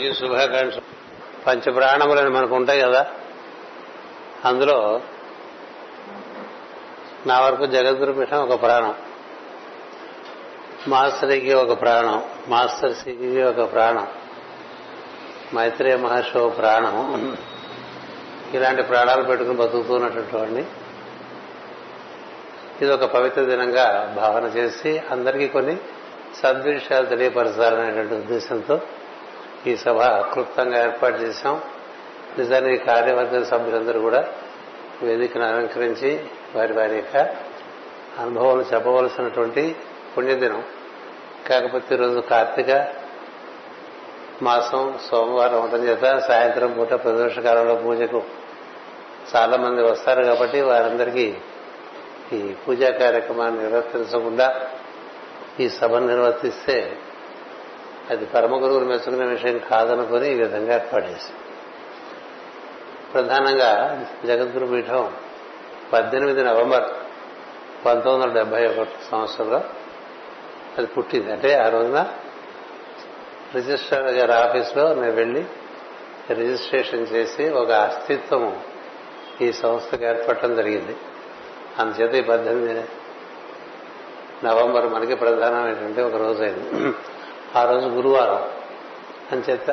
అందరికీ శుభాకాంక్ష. పంచప్రాణములని మనకు ఉంటాయి కదా. అందులో నా వరకు జగద్గురు పీఠం ఒక ప్రాణం. మాస్టర్కి ఒక ప్రాణం. మాస్టర్ సికి ఒక ప్రాణం. మైత్రేయ మహర్షి ఒక ప్రాణం. ఇలాంటి ప్రాణాలు పెట్టుకుని బతుకుతున్నటువంటి వాడిని ఇది ఒక పవిత్ర దినంగా భావన చేసి అందరికీ కొన్ని సద్విషయాలు తెలియపరచాలనేటువంటి ఉద్దేశంతో ఈ సభ క్లుప్తంగా ఏర్పాటు చేశాం. నిజానికి కార్యవర్గ సభ్యులందరూ కూడా వేదికను అలంకరించి వారి వారి యొక్క అనుభవాలు చెప్పవలసినటువంటి పుణ్యదినం. కాకపోతే ఈరోజు కార్తీక మాసం సోమవారం అవటం చేత సాయంత్రం పూట ప్రదోషకాలంలో పూజకు చాలా మంది వస్తారు కాబట్టి వారందరికీ ఈ పూజా కార్యక్రమాన్ని నిర్వర్తించకుండా ఈ సభను నిర్వర్తిస్తే అది పరమ గురువులు మెచ్చుకునే విషయం కాదనుకొని ఈ విధంగా ఏర్పాటేసి ప్రధానంగా జగద్గురు పీఠం పద్దెనిమిది నవంబర్ పంతొమ్మిది వందల డెబ్బై ఒకటి సంవత్సరంలో అది పుట్టింది. అంటే ఆ రోజున రిజిస్ట్రార్ గారి ఆఫీస్లో నేను వెళ్ళి రిజిస్ట్రేషన్ చేసి ఒక అస్తిత్వము ఈ సంస్థకు ఏర్పడటం జరిగింది. అందుచేత ఈ పద్దెనిమిది నవంబర్ మనకి ప్రధానమైనటువంటి ఒక రోజు అయింది ఆ రోజు గురువారం. అంచేత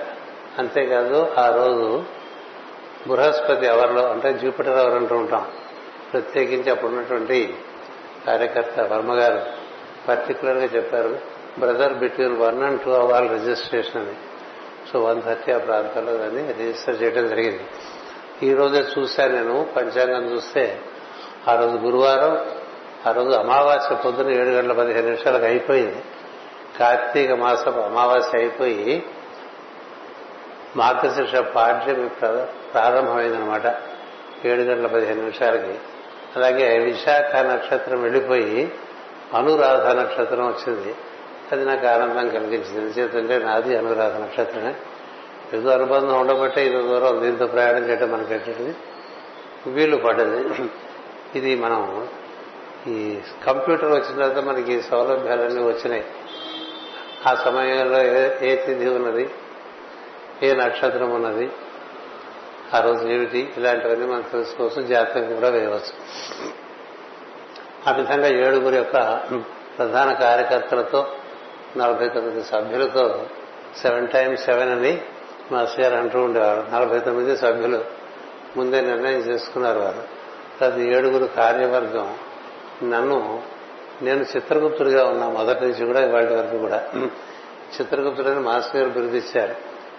అంతేకాదు ఆ రోజు బృహస్పతి అవర్లో అంటే జూపిటర్ అవర్ అంటూ ఉంటాం. ప్రత్యేకించి అప్పుడున్నటువంటి కార్యకర్త వర్మగారు పర్టికులర్గా పర్టికులర్గా చెప్పారు brother between one and two hour registration అని. సో వన్ థర్టీ ఆ ప్రాంతంలో దాన్ని రిజిస్టర్ చేయడం జరిగింది. ఈ రోజే చూశాను నేను పంచాంగం చూస్తే ఆ రోజు గురువారం ఆ రోజు అమావాస్య పొద్దున ఏడు గంటల పదిహేను నిమిషాలకు అయిపోయింది. కార్తీక మాసపు అమావాస్య అయిపోయి మార్గశిర్ష పాఠ్యం ప్రారంభమైందనమాట ఏడు గంటల పదిహేను నిమిషాలకి. అలాగే విశాఖ నక్షత్రం వెళ్ళిపోయి అనురాధ నక్షత్రం వచ్చింది. అది నాకు ఆనందం కలిగించింది. ఎందుచేతంటే నాది అనురాధ నక్షత్రమే. ఏదో అనుబంధం ఉండబట్టే ఇది దూరం దీంతో ప్రయాణం చేయడం మనకి ఎట్టింది వీలు పడ్డది. ఇది మనం ఈ కంప్యూటర్ వచ్చిన తర్వాత మనకి సౌలభ్యాలన్నీ వచ్చినాయి. ఆ సమయంలో ఏ తిథి ఉన్నది? ఏ నక్షత్రం ఉన్నది? ఆ రోజు ఏమిటి? ఇలాంటివన్నీ మనం తెలుసుకోవచ్చు. జాతకం కూడా వేయవచ్చు. ఆ విధంగా ఏడుగురు యొక్క ప్రధాన కార్యకర్తలతో నలభై తొమ్మిది సభ్యులతో సెవెన్ టైమ్స్ సెవెన్ అని మాస్టర్ గారు అంటూ ఉండేవారు. నలభై తొమ్మిది సభ్యులు ముందే నిర్ణయం చేసుకున్నారు వారు. ప్రతి ఏడుగురు కార్యవర్గం నన్ను నేను చిత్రగుప్తుడిగా ఉన్నా మొదటి నుంచి కూడా ఇవాళ వరకు కూడా. చిత్రగుప్తుడని మాస్టర్ గారు బిరుదిచ్చారు.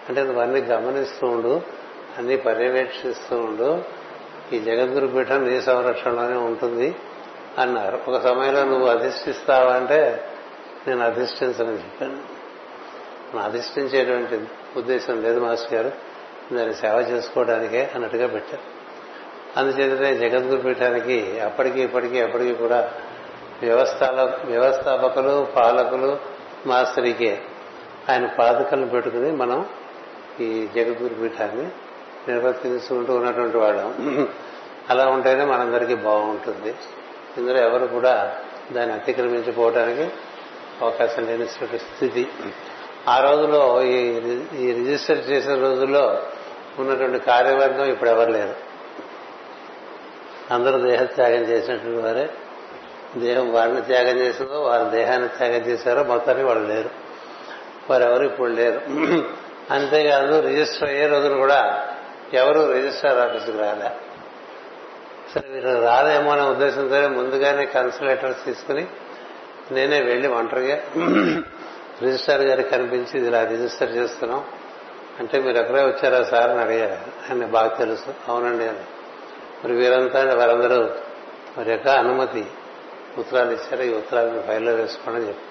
అంటే నువ్వు అన్ని గమనిస్తూ ఉండు అన్ని పర్యవేక్షిస్తూ ఉండు ఈ జగద్గురు పీఠం నీ సంరక్షణలోనే ఉంటుంది అన్నారు. ఒక సమయంలో నువ్వు అధిష్ఠిస్తావా అంటే నేను అధిష్ఠించనని చెప్పాను. అధిష్ఠించేటువంటి ఉద్దేశం లేదు మాస్టర్ గారు. దాన్ని సేవ చేసుకోవడానికే అన్నట్టుగా పెట్టారు. అందుచేతనే జగద్గురు పీఠానికి అప్పటికి ఇప్పటికీ ఎప్పటికీ కూడా వ్యవస్థల వ్యవస్థాపకులు పాలకులు మాస్టరీకే. ఆయన పాదకలను పెట్టుకుని మనం ఈ జగద్గురు పీఠాన్ని నిర్వర్తించుకుంటూ ఉన్నటువంటి వాళ్ళం. అలా ఉంటేనే మనందరికీ బాగుంటుంది. ఇందులో ఎవరు కూడా దాన్ని అతిక్రమించిపోవడానికి అవకాశం లేని స్థితి. ఆ రోజులో ఈ రిజిస్టర్ చేసిన రోజుల్లో ఉన్నటువంటి కార్యవర్గం ఇప్పుడు ఎవరు లేరు. అందరూ దేహత్యాగం చేసినటువంటి వారే. దేహం వారిని త్యాగం చేసిందో వారి దేహాన్ని త్యాగం చేశారో మొత్తానికి వాళ్ళు లేరు. వారెవరు ఇప్పుడు లేరు. అంతేకాదు రిజిస్టర్ అయ్యే రోజున కూడా ఎవరు రిజిస్టర్ ఆఫీసుకు రాలే. సరే వీరు రాలేమో అనే ఉద్దేశంతోనే ముందుగానే కన్సలేటర్స్ తీసుకుని నేనే వెళ్ళి ఒంటరిగా రిజిస్టార్ గారికి కనిపించి ఇది ఇలా రిజిస్టర్ చేస్తున్నాం. అంటే మీరు ఎక్కడే వచ్చారా సార్ అని అడిగారు. ఆయన బాగా తెలుసు. అవునండి అని. మరి వీరంతా వారందరూ మరి యొక్క అనుమతి ఉత్తరాలు ఇచ్చారు ఈ ఉత్తరాలను ఫైల్లో వేసుకోండి చెప్పి.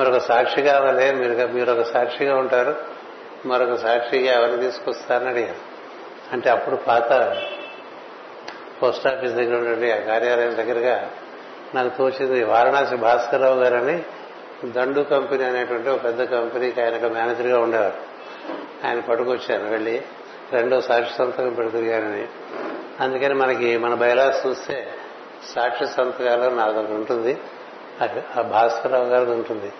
మరొక సాక్షిగా కావాలి మీరు మీరు ఒక సాక్షిగా ఉంటారు మరొక సాక్షిగా ఎవరిని తీసుకొస్తారని అడిగారు. అంటే అప్పుడు పాత పోస్ట్ ఆఫీస్ దగ్గర ఉండే ఆ కార్యాలయం దగ్గరగా నాకు తోచింది వారణాసి భాస్కరరావు గారని దండు కంపెనీ అనేటువంటి ఒక పెద్ద కంపెనీకి ఆయన ఒక మేనేజర్గా ఉండేవారు. ఆయన పట్టుకొచ్చాను వెళ్ళి రెండో సాక్షి సంతకం పెడుతున్నానని అందుకని మనకి మన బయలాస్ చూస్తే సాక్షి సంతకాలు నాకు ఉంటుంది. ఆ భాస్కరరావు గారిది ఉంటుంది.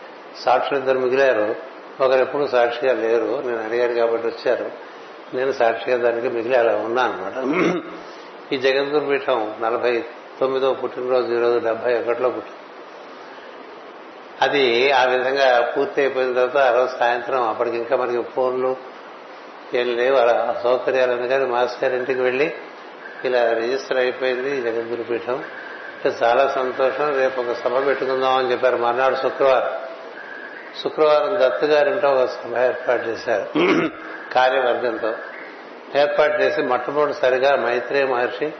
సాక్షులు ఇద్దరు మిగిలారు. ఒకరు ఎప్పుడు సాక్షిగా లేరు. నేను అడిగాను కాబట్టి వచ్చారు. నేను సాక్షిగా దానికి మిగిలి అలా ఉన్నా అనమాట ఈ జగద్గురు పీఠం నలభై తొమ్మిదో పుట్టినరోజు ఈరోజు డెబ్బై ఒకటిలో పుట్టింది. అది ఆ విధంగా పూర్తి అయిపోయిన తర్వాత ఆ రోజు సాయంత్రం అప్పటికి ఇంకా మనకి ఫోన్లు ఏం లేవు. అలా సౌకర్యాలు కానీ మాస్టర్ ఇంటికి వెళ్ళి ఇలా రిజిస్టర్ అయిపోయింది జగద్గురు పీఠం. చాలా సంతోషం రేపు ఒక సభ పెట్టుకుందాం అని చెప్పారు మర్నాడు శుక్రవారం. శుక్రవారం దత్తు గారింటో ఒక సభ ఏర్పాటు చేశారు కార్యవర్గంతో. ఏర్పాటు చేసి మొట్టమొదటిసారిగా మైత్రేయ మహర్షి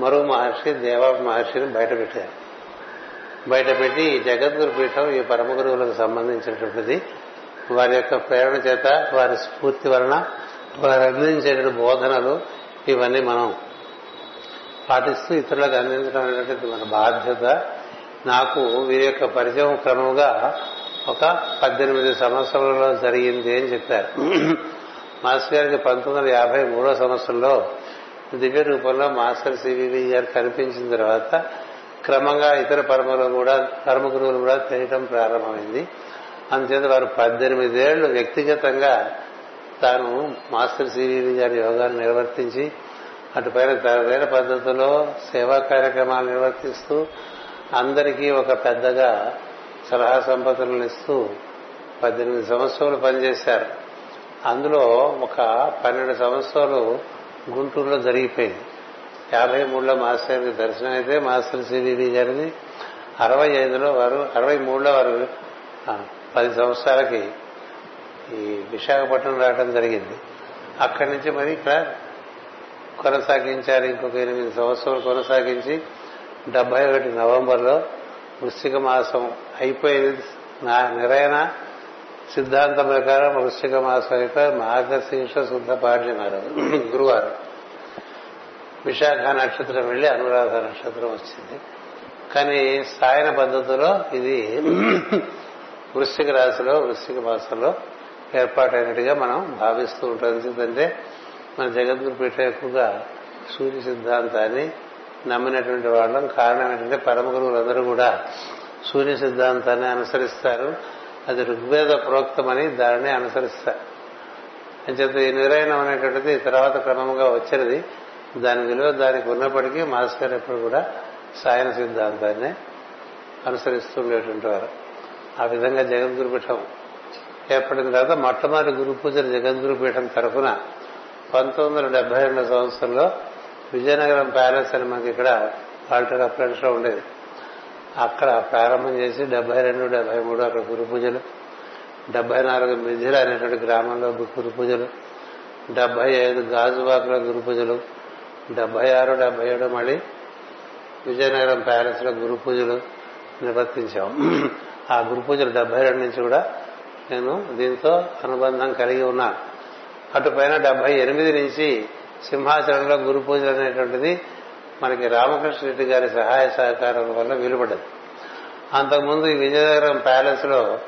మరు మహర్షి దేవా మహర్షిని బయట పెట్టారు. బయట పెట్టి ఈ జగద్గురు పీఠం ఈ పరమ గురువులకు సంబంధించినటువంటిది వారి యొక్క ప్రేరణ చేత వారి స్ఫూర్తి వలన వారు అందించేటువంటి బోధనలు ఇవన్నీ మనం పాటిస్తూ ఇతరులకు అందించడం అనేటువంటిది మన బాధ్యత. నాకు వీరి యొక్క పరిచయం క్రమంగా ఒక పద్దెనిమిది సంవత్సరాలలో జరిగింది అని చెప్పారు. మాస్టర్ గారికి పంతొమ్మిది వందల యాభై మూడో సంవత్సరంలో దివ్య రూపంలో మాస్టర్ సివివి గారు కనిపించిన తర్వాత క్రమంగా ఇతర పరమలు కూడా పరమ గురువులు కూడా తెలియటం ప్రారంభమైంది. అందుచేత వారు పద్దెనిమిదేళ్ళు వ్యక్తిగతంగా తాను మాస్టర్ సివివి గారి యోగాన్ని నిర్వర్తించి అటుపైన వేరే పద్ధతిలో సేవా కార్యక్రమాలు నిర్వర్తిస్తూ అందరికీ ఒక పెద్దగా సలహా సంపదలను ఇస్తూ పద్దెనిమిది సంవత్సరాలు పనిచేశారు. అందులో ఒక పన్నెండు సంవత్సరాలు గుంటూరులో జరిగిపోయింది. యాభై మూడులో మాస్టర్ దర్శనం అయితే మాస్టర్ సివివి గారిది. అరవై ఐదులో వారు అరవై మూడులో వారు పది సంవత్సరాలకి ఈ విశాఖపట్నం రావడం జరిగింది. అక్కడి నుంచి మరి ఇక్కడ కొనసాగించారు. ఇంకొక ఎనిమిది సంవత్సరాలు కొనసాగించి డెబ్బై ఒకటి నవంబర్లో వృశ్చిక మాసం అయిపోయింది. నా నిరైన సిద్ధాంతం ప్రకారం వృశ్చిక మాసం అయిపోయి మార్గశీర్ష శుద్ధ పాడ్యమారు గురువారం విశాఖ నక్షత్రం వెళ్ళి అనురాధ నక్షత్రం వచ్చింది. కానీ సాయన పద్ధతిలో ఇది వృశ్చిక రాశిలో వృశ్చిక మాసంలో ఏర్పాటైనట్టుగా మనం భావిస్తూ ఉంటాం. ఎందుకంటే మన జగద్గురు పీఠ ఎక్కువగా సూర్య సిద్ధాంతాన్ని నమ్మినటువంటి వాళ్ళం. కారణం ఏంటంటే పరమ గురువులందరూ కూడా సూర్య సిద్ధాంతాన్ని అనుసరిస్తారు. అది ఋగ్వేద ప్రోక్తమని దానిని అనుసరిస్తారు. అంచేత ఈ నిరయనం అనేటువంటిది తర్వాత క్రమంగా వచ్చినది. దాని విలువ దానికి ఉన్నప్పటికీ మాస్టర్ ఎప్పుడు కూడా సాయన సిద్ధాంతాన్ని అనుసరిస్తుండేటువంటి వారు. ఆ విధంగా జగద్గురు పీఠం ఏర్పడిన తర్వాత మొట్టమొదటి గురు పూజలు జగద్గురు పీఠం తరఫున పంతొమ్మిది వందల డెబ్బై రెండు సంవత్సరంలో విజయనగరం ప్యాలెస్ అని మనకి ఇక్కడ వాల్టర్ అప్రెంట్స్లో ఉండేది. అక్కడ ప్రారంభం చేసి డెబ్బై రెండు డెబ్బై మూడు అక్కడ గురు పూజలు డెబ్బై నాలుగు మిథిల అనేటువంటి గ్రామంలో గురు పూజలు డెబ్బై ఐదు గాజువాకలో గురు పూజలు డెబ్బై ఆరు డెబ్బై ఏడు మళ్ళీ విజయనగరం ప్యాలెస్లో గురు పూజలు నిర్వర్తించాం. ఆ గురు పూజలు డెబ్బై రెండు నుంచి కూడా నేను దీంతో అనుబంధం కలిగి ఉన్నాను. అటుపైన డెబ్బై ఎనిమిది నుంచి సింహాచలంలో గురు పూజలు అనేటువంటిది మనకి రామకృష్ణ రెడ్డి గారి సహాయ సహకారం వల్ల వీలుపడ్డది. అంతకుముందు ఈ విజయనగరం ప్యాలెస్లో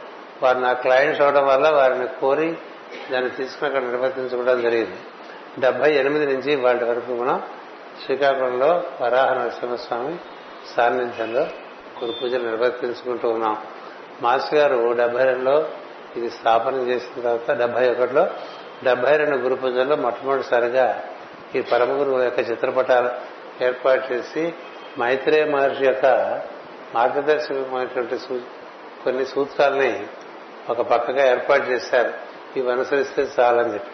వారు నా క్లయింట్స్ అవడం వల్ల వారిని కోరి దాన్ని తీసుకుని అక్కడ నిర్వర్తించుకోవడం జరిగింది. డెబ్బై ఎనిమిది నుంచి వాటి వరకు మనం శ్రీకాకుళంలో వరాహ నరసింహస్వామి సాన్నిధ్యంలో గురు పూజలు నిర్వర్తించుకుంటూ ఉన్నాం. మాస్టర్ గారు డెబ్బై రెండులో ఇది స్థాపన చేసిన తర్వాత డెబ్బై ఒకటిలో డెబ్బై రెండు గురు పూజల్లో మొట్టమొదటిసారిగా ఈ పరమ గురువు యొక్క చిత్రపటాలు ఏర్పాటు చేసి మైత్రేయ మహర్షి యొక్క మార్గదర్శకమైనటువంటి కొన్ని సూత్రాలని ఒక పక్కగా ఏర్పాటు చేశారు. ఇవి అనుసరిస్తే చాలని చెప్పి.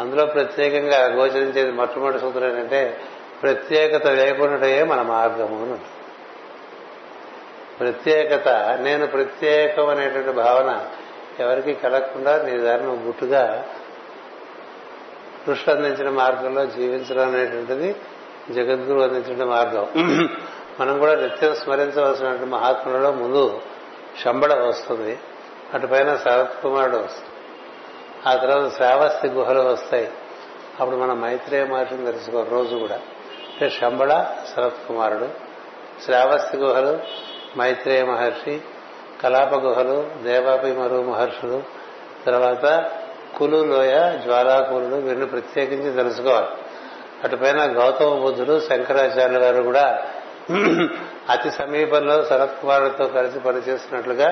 అందులో ప్రత్యేకంగా గోచరించేది మొట్టమొదటి సూత్రం ఏంటంటే ప్రత్యేకత లేకుండాయే మన మార్గము అని ప్రత్యేకత నేను ప్రత్యేకం అనేటువంటి భావన ఎవరికి కలగకుండా నీ దారి నువ్వు గుట్టుగా కృష్ణ అందించిన మార్గంలో జీవించడం అనేటువంటిది జగద్గురు అందించిన మార్గం. మనం కూడా నిత్యం స్మరించవలసినటువంటి మహాత్ములలో ముందు శంబడ వస్తుంది అటుపైన శరత్ కుమారుడు వస్తుంది ఆ తర్వాత శ్రావస్తి గుహలు వస్తాయి. అప్పుడు మనం మైత్రేయ మహర్షిని తెలుసుకో రోజు కూడా. అంటే శంబళ శరత్ కుమారుడు శ్రావస్తి గుహలు మైత్రేయ మహర్షి కలాప గుహలు దేవాపి మరువు మహర్షులు తర్వాత కులు లోయ జ్వాలాకులు వీరిని ప్రత్యేకించి తెలుసుకోవాలి. అటుపైన గౌతమ బుద్ధుడు శంకరాచార్యుల గారు కూడా అతి సమీపంలో శరత్ కుమారుడితో కలిసి పనిచేస్తున్నట్లుగా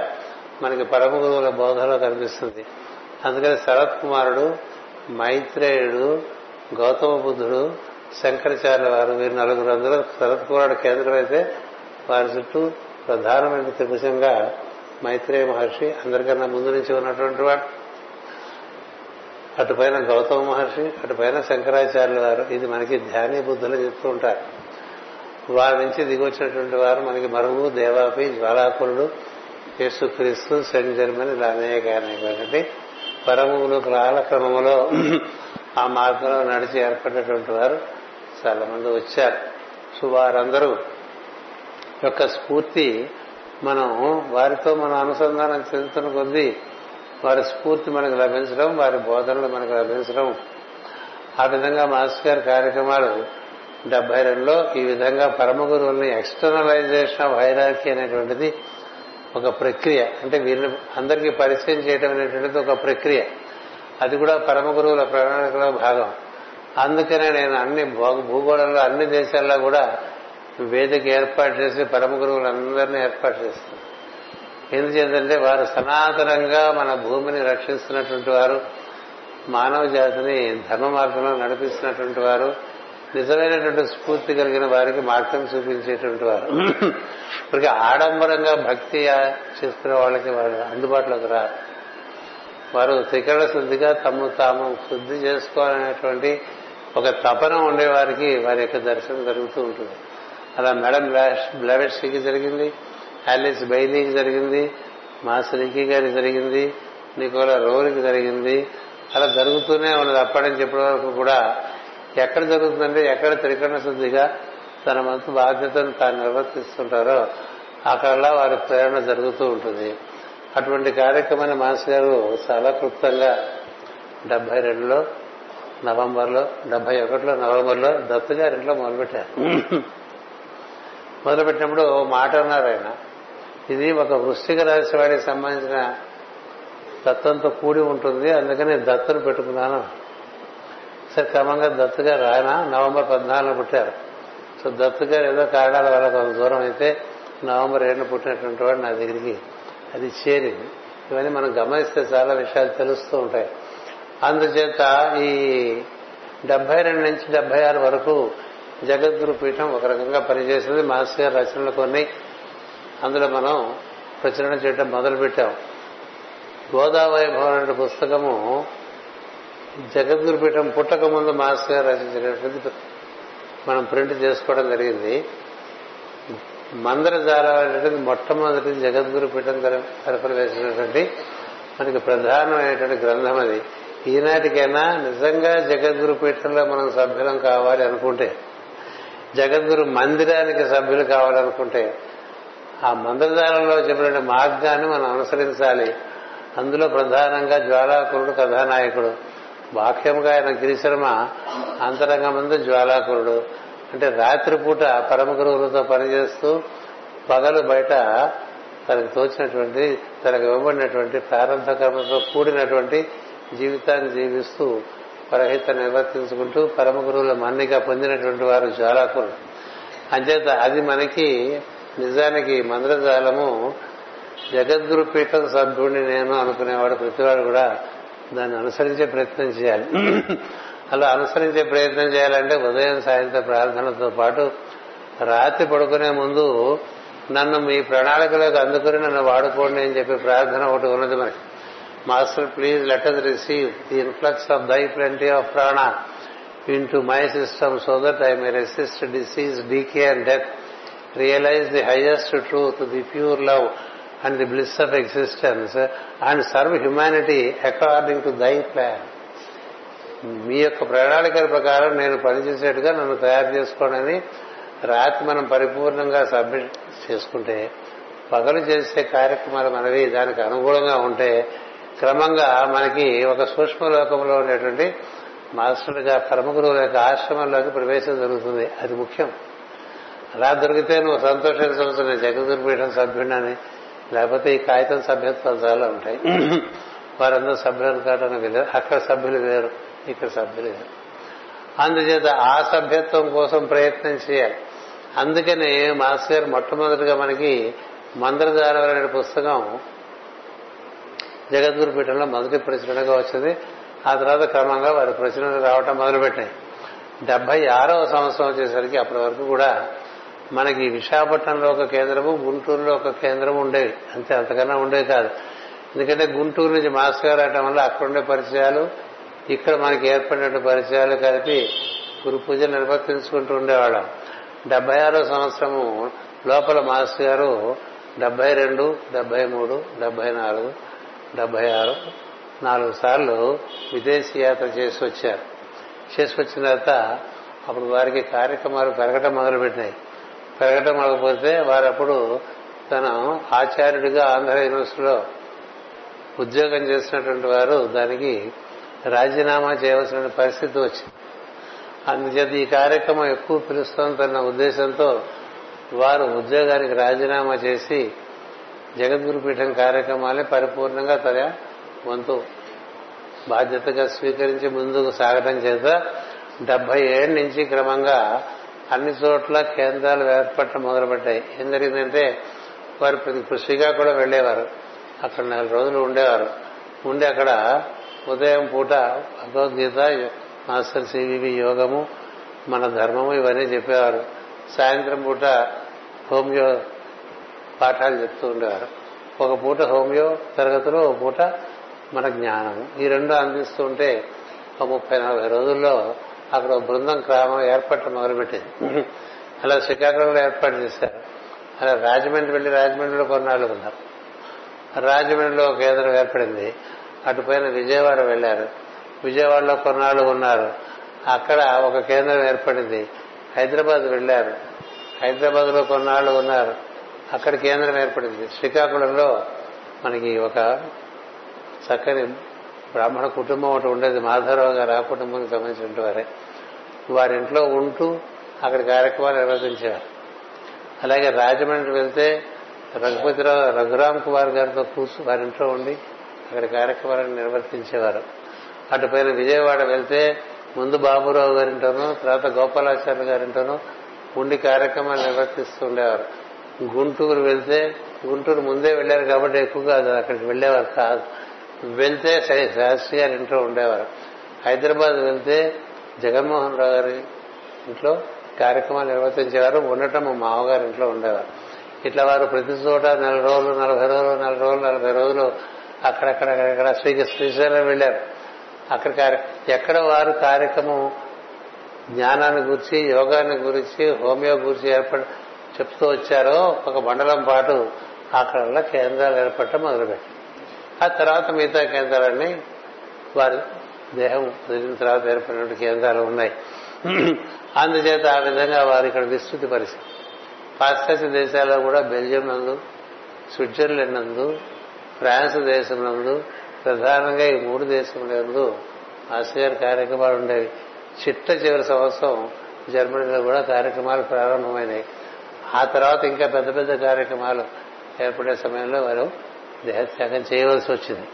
మనకి పరమ గురువుల బోధలో కనిపిస్తుంది. అందుకని శరత్ కుమారుడు మైత్రేయుడు గౌతమ బుద్ధుడు శంకరాచార్య వారు వీరు నలుగురు అందులో శరత్ కుమారుడు కేంద్రం అయితే వారి చుట్టూ ప్రధానమైన త్రిభుజంగా మైత్రేయ మహర్షి అందరికన్నా ముందు నుంచి ఉన్నటువంటి వాడు. అటుపైన గౌతమ మహర్షి అటుపైన శంకరాచార్యుల వారు. ఇది మనకి ధ్యాని బుద్ధులు చెప్తూ ఉంటారు. వారి నుంచి దిగొచ్చినటువంటి వారు మనకి మరుగు దేవాపి జ్వాలాకురుడు యేసుక్రీస్తు సెంట్ జర్మన్ ఇలా అనేక అనేకటువంటి పరములు కాలక్రమంలో ఆ మార్గంలో నడిచి ఏర్పడినటువంటి వారు చాలా మంది వచ్చారు. సో వారందరూ యొక్క స్ఫూర్తి మనం వారితో మనం అనుసంధానం చెందుతున్న కొద్దీ వారి స్ఫూర్తి మనకు లభించడం వారి బోధనలు మనకు లభించడం. ఆ విధంగా మాస్టర్ గారి కార్యక్రమాలు డెబ్బై రెండులో ఈ విధంగా పరమ గురువుల్ని ఎక్స్టర్నలైజేషన్ ఆఫ్ హైరార్కీ అనేటువంటిది ఒక ప్రక్రియ. అంటే వీరిని అందరికీ పరిచయం చేయడం అనేటువంటిది ఒక ప్రక్రియ. అది కూడా పరమ గురువుల ప్రణాళికలో భాగం. అందుకనే నేను అన్ని భూగోళంలో అన్ని దేశాల్లో కూడా వేదిక ఏర్పాటు చేసి పరమ గురువులందరినీ ఏర్పాటు చేస్తాను ఎందుచేతంటే వారు సనాతనంగా మన భూమిని రక్షిస్తున్నటువంటి వారు మానవ జాతిని ధర్మ మార్గంలో నడిపిస్తున్నటువంటి వారు నిజమైనటువంటి స్ఫూర్తి కలిగిన వారికి మార్గం చూపించేటువంటి వారు. ఇప్పటికి ఆడంబరంగా భక్తి చేసుకునే వాళ్ళకి వారు అందుబాటులోకి రారు. వారు త్రికరణ శుద్ధిగా తమను తాము శుద్ధి చేసుకోవాలనేటువంటి ఒక తపన ఉండేవారికి వారి యొక్క దర్శనం జరుగుతూ ఉంటుంది. అలా మేడం బ్లవెట్స్కి జరిగింది ఆలిస్ బెయిలీకి జరిగింది మాసరికి గారికి జరిగింది నికోలా రోరికి జరిగింది. అలా జరుగుతూనే ఉన్నది. అప్పటి నుంచి వరకు కూడా ఎక్కడ జరుగుతుందంటే ఎక్కడ త్రికరణ శుద్ధిగా తన మంతు బాధ్యతను తాను నిర్వర్తిస్తుంటారో అక్కడలా వారి ప్రేరణ జరుగుతూ ఉంటుంది. అటువంటి కార్యక్రమాన్ని మాస్ గారు చాలా క్లుప్తంగా డెబ్బై రెండులో నవంబర్లో డెబ్బై ఒకటిలో నవంబర్లో దత్తు గారింట్లో మొదలుపెట్టారు. మొదలుపెట్టినప్పుడు మాట అన్నారు ఆయన. ఇది ఒక వృష్టిక రాశి వాడికి సంబంధించిన దత్తంతో కూడి ఉంటుంది అందుకని దత్తును పెట్టుకున్నాను. సరే క్రమంగా దత్తు గారు ఆయన నవంబర్ పద్నాలుగు పుట్టారు. సో దత్తు గారు ఏదో కారణాల వల్ల కొంత దూరం అయితే నవంబర్ ఏడున పుట్టినటువంటి వాడు నా దగ్గరికి అది చేరింది. ఇవన్నీ మనం గమనిస్తే చాలా విషయాలు తెలుస్తూ ఉంటాయి. అందుచేత ఈ డెబ్బై రెండు నుంచి డెబ్బై ఆరు వరకు జగద్గురు పీఠం ఒక రకంగా పనిచేసింది మాస్టర్ గారి రచనలు కొన్ని. అందులో మనం ప్రచురణ చేయడం మొదలుపెట్టాం. గోదావరి గోదావైభవం అనే పుస్తకము జగద్గురు పీఠం పుట్టక ముందు మాస్టర్ గారు రచించినటువంటి మనం ప్రింట్ చేసుకోవడం జరిగింది. మందరజాలం అనేటువంటి మొట్టమొదటి జగద్గురు పీఠం తరఫున వేసినటువంటి మనకి ప్రధానమైనటువంటి గ్రంథం అది. ఈనాటికైనా నిజంగా జగద్గురు పీఠంలో మనం సభ్యులం కావాలి అనుకుంటే జగద్గురు మందిరానికి సభ్యులు కావాలనుకుంటే ఆ మందిరదారంలో చెప్పిన మార్గాన్ని మనం అనుసరించాలి. అందులో ప్రధానంగా జ్వాలాకురుడు కథానాయకుడు. బాహ్యంగా ఆయన గిరిశర్మ అంతరంగం ముందు జ్వాలాకురుడు. అంటే రాత్రిపూట పరమ గురువులతో పనిచేస్తూ పగలు బయట తనకు తోచినటువంటి తనకు ఇవ్వబడినటువంటి ప్రారంభ కర్మతో కూడినటువంటి జీవితాన్ని జీవిస్తూ పరహిత నిర్వర్తించుకుంటూ పరమ గురువుల మన్నిక పొందినటువంటి వారు జ్వాలాకులు అంచేత అది మనకి నిజానికి మంద్రజాలము జగద్గురు పీఠం సభ్యుడిని నేను అనుకునేవాడు ప్రతివాడు కూడా దాన్ని అనుసరించే ప్రయత్నం చేయాలి. అలా అనుసరించే ప్రయత్నం చేయాలంటే ఉదయం సాయంత్రం ప్రార్థనతో పాటు రాత్రి పడుకునే ముందు నన్ను మీ ప్రణాళికలోకి అందుకుని నన్ను వాడుకోండి అని చెప్పి ప్రార్థన ఒకటి ఉన్నది మనకి. Master please let us receive the influx of thy plenty of prana into my system so that I may resist disease decay and death realize the highest truth the pure love and the bliss of existence and serve humanity according to thy plan మీ యొక్క ప్రణాళికల ప్రకారం నేను పనిచేసేట్టుగా నన్ను తయారు చేసుకోనని రాత్రి మనం పరిపూర్ణంగా submit చేసుకుంటే పగలు చేసే కార్యక్రమాలు మనవి దానికి అనుగుణంగా ఉంటే క్రమంగా మనకి ఒక సూక్ష్మ లోకంలో ఉండేటువంటి మాస్టర్గా పరమగురువుల యొక్క ఆశ్రమంలోకి ప్రవేశం జరుగుతుంది. అది ముఖ్యం. అలా దొరికితే నువ్వు సంతోషించవలసిన జగద్గురుపీఠం సభ్యుడని లేకపోతే ఈ కాగితం సభ్యత్వాలు చాలా ఉంటాయి. వారందరూ సభ్యులు కావడానికి వేరు అక్కడ సభ్యులు వేరు ఇక్కడ సభ్యులు వేరు. అందుచేత ఆ సభ్యత్వం కోసం ప్రయత్నం చేయాలి. అందుకని మాస్టర్ గారు మొట్టమొదటిగా మనకి మంత్రధారం అనే పుస్తకం జగద్గురు పీఠంలో మొదటి ప్రచురణగా వచ్చింది. ఆ తర్వాత క్రమంగా వారి ప్రచురణలు రావటం మొదలుపెట్టాయి. డెబ్బై ఆరవ సంవత్సరం వచ్చేసరికి అప్పటి వరకు కూడా మనకి విశాఖపట్నంలో ఒక కేంద్రము గుంటూరులో ఒక కేంద్రం ఉండేవి. అంతే అంతకన్నా ఉండేవి కాదు. ఎందుకంటే గుంటూరు నుంచి మాస్టర్ గారు రావటం వల్ల అక్కడ ఉండే పరిచయాలు ఇక్కడ మనకి ఏర్పడినట్టు పరిచయాలు కలిపి గురు పూజ నిర్వర్తించుకుంటూ ఉండేవాళ్ళం. డెబ్బై ఆరో సంవత్సరము లోపల మాస్టర్ గారు డెబ్బై రెండు డెబ్బై మూడు డెబ్బై నాలుగు డెబ్బై ఆరు నాలుగు సార్లు విదేశీ యాత్ర చేసి వచ్చారు. చేసి వచ్చిన తర్వాత అప్పుడు వారికి కార్యక్రమాలు పెరగటం మొదలుపెట్టినాయి. పెరగటం మొదలుపోతే వారప్పుడు తన ఆచార్యుడిగా ఆంధ్ర యూనివర్సిటీలో ఉద్యోగం చేసినటువంటి వారు దానికి రాజీనామా చేయవలసిన పరిస్థితి వచ్చింది. అందుచేత ఈ కార్యక్రమం ఎక్కువ పిలుస్తోందన్న ఉద్దేశంతో వారు ఉద్యోగానికి రాజీనామా చేసి జగద్గురు పీఠం కార్యక్రమాలే పరిపూర్ణంగా తన వంతు బాధ్యతగా స్వీకరించి ముందుకు సాగటం చేత డెబ్బై ఏళ్ళ నుంచి క్రమంగా అన్ని చోట్ల కేంద్రాలు ఏర్పడటం మొదలుపెట్టాయి. ఏం జరిగిందంటే వారు ఇప్పుడు శ్రీకాకుళం వెళ్ళేవారు అక్కడ నెల రోజులు ఉండేవారు. ఉండి అక్కడ ఉదయం పూట భగవద్గీత మాస్టర్ సివివి యోగము మన ధర్మము ఇవన్నీ చెప్పేవారు. సాయంత్రం పూట హోమియో పాఠాలు చెప్తూ ఉండేవారు. ఒక పూట హోమియో తరగతిలో ఒక పూట మన జ్ఞానం. ఈ రెండు అందిస్తూ ఉంటే ఒక ముప్పై నలభై రోజుల్లో అక్కడ బృందం క్రమం ఏర్పడటం మొదలుపెట్టింది. అలా శ్రీకాకుళంలో ఏర్పాటు చేశారు. అలా రాజమండ్రి వెళ్ళి రాజమండ్రిలో కొన్నాళ్ళు ఉన్నారు. రాజమండ్రిలో ఒక కేంద్రం ఏర్పడింది. అటుపైన విజయవాడ వెళ్ళారు విజయవాడలో కొన్నాళ్ళు ఉన్నారు. అక్కడ ఒక కేంద్రం ఏర్పడింది. హైదరాబాద్ వెళ్ళారు హైదరాబాద్లో కొన్నాళ్ళు ఉన్నారు. అక్కడ కేంద్రం ఏర్పడింది. శ్రీకాకుళంలో మనకి ఒక చక్కని బ్రాహ్మణ కుటుంబం ఒకటి ఉండేది. మాధవరావు గారు ఆ కుటుంబానికి సంబంధించిన వారే. వారింట్లో ఉంటూ అక్కడ కార్యక్రమాలు నిర్వర్తించేవారు. అలాగే రాజమండ్రి వెళ్తే రఘుపతిరావు రఘురామ్ కుమార్ గారితో కూర్చు వారింట్లో ఉండి అక్కడ కార్యక్రమాలను నిర్వర్తించేవారు. అటుపైన విజయవాడ వెళ్తే ముందు బాబురావు గారింటోనూ తర్వాత గోపాలాచార్య గారింటోనూ ఉండి కార్యక్రమాలు నిర్వర్తిస్తూ ఉండేవారు. గుంటూరు వెళ్తే గుంటూరు ముందే వెళ్ళారు కాబట్టి ఎక్కువగా అక్కడికి వెళ్ళేవారు కాదు. వెళ్తే శాస్త్రి గారి ఇంట్లో ఉండేవారు. హైదరాబాద్ వెళ్తే జగన్మోహన్ రావు గారి ఇంట్లో కార్యక్రమాలు నిర్వర్తించేవారు. ఉండటం మా మామగారి ఇంట్లో ఉండేవారు. ఇట్లా వారు ప్రతి చోట నెల రోజులు నలభై రోజులు నెల రోజులు నలభై రోజులు అక్కడక్కడ అక్కడక్కడ శ్రీ శ్రీశైలం వెళ్ళారు అక్కడ ఎక్కడ వారు కార్యక్రమం జ్ఞానాన్ని గురించి యోగాన్ని గురించి హోమియో గురించి ఏర్పడి చెప్తూ వచ్చారో ఒక మండలం పాటు అక్కడ కేంద్రాలు ఏర్పడటం మొదలుపెట్టారు. ఆ తర్వాత మిగతా కేంద్రాలన్నీ వారి దేహం వదిలిన తర్వాత ఏర్పడినటువంటి కేంద్రాలు ఉన్నాయి. అందుచేత ఆ విధంగా వారు ఇక్కడ విస్తృతి పరిస్థితి. పాశ్చాత్య దేశాల్లో కూడా బెల్జియం నందు స్విట్జర్లాండ్ నందు ఫ్రాన్స్ దేశం నందు ప్రధానంగా ఈ మూడు దేశంలో ఆసియర్ కార్యక్రమాలు ఉండేవి. చిట్ట చివరి సంవత్సరం జర్మనీలో కూడా కార్యక్రమాలు ప్రారంభమైనాయి. ఆ తర్వాత ఇంకా పెద్ద పెద్ద కార్యక్రమాలు ఏర్పడే సమయంలో వారు దేహత్యాగం చేయవలసి వచ్చింది.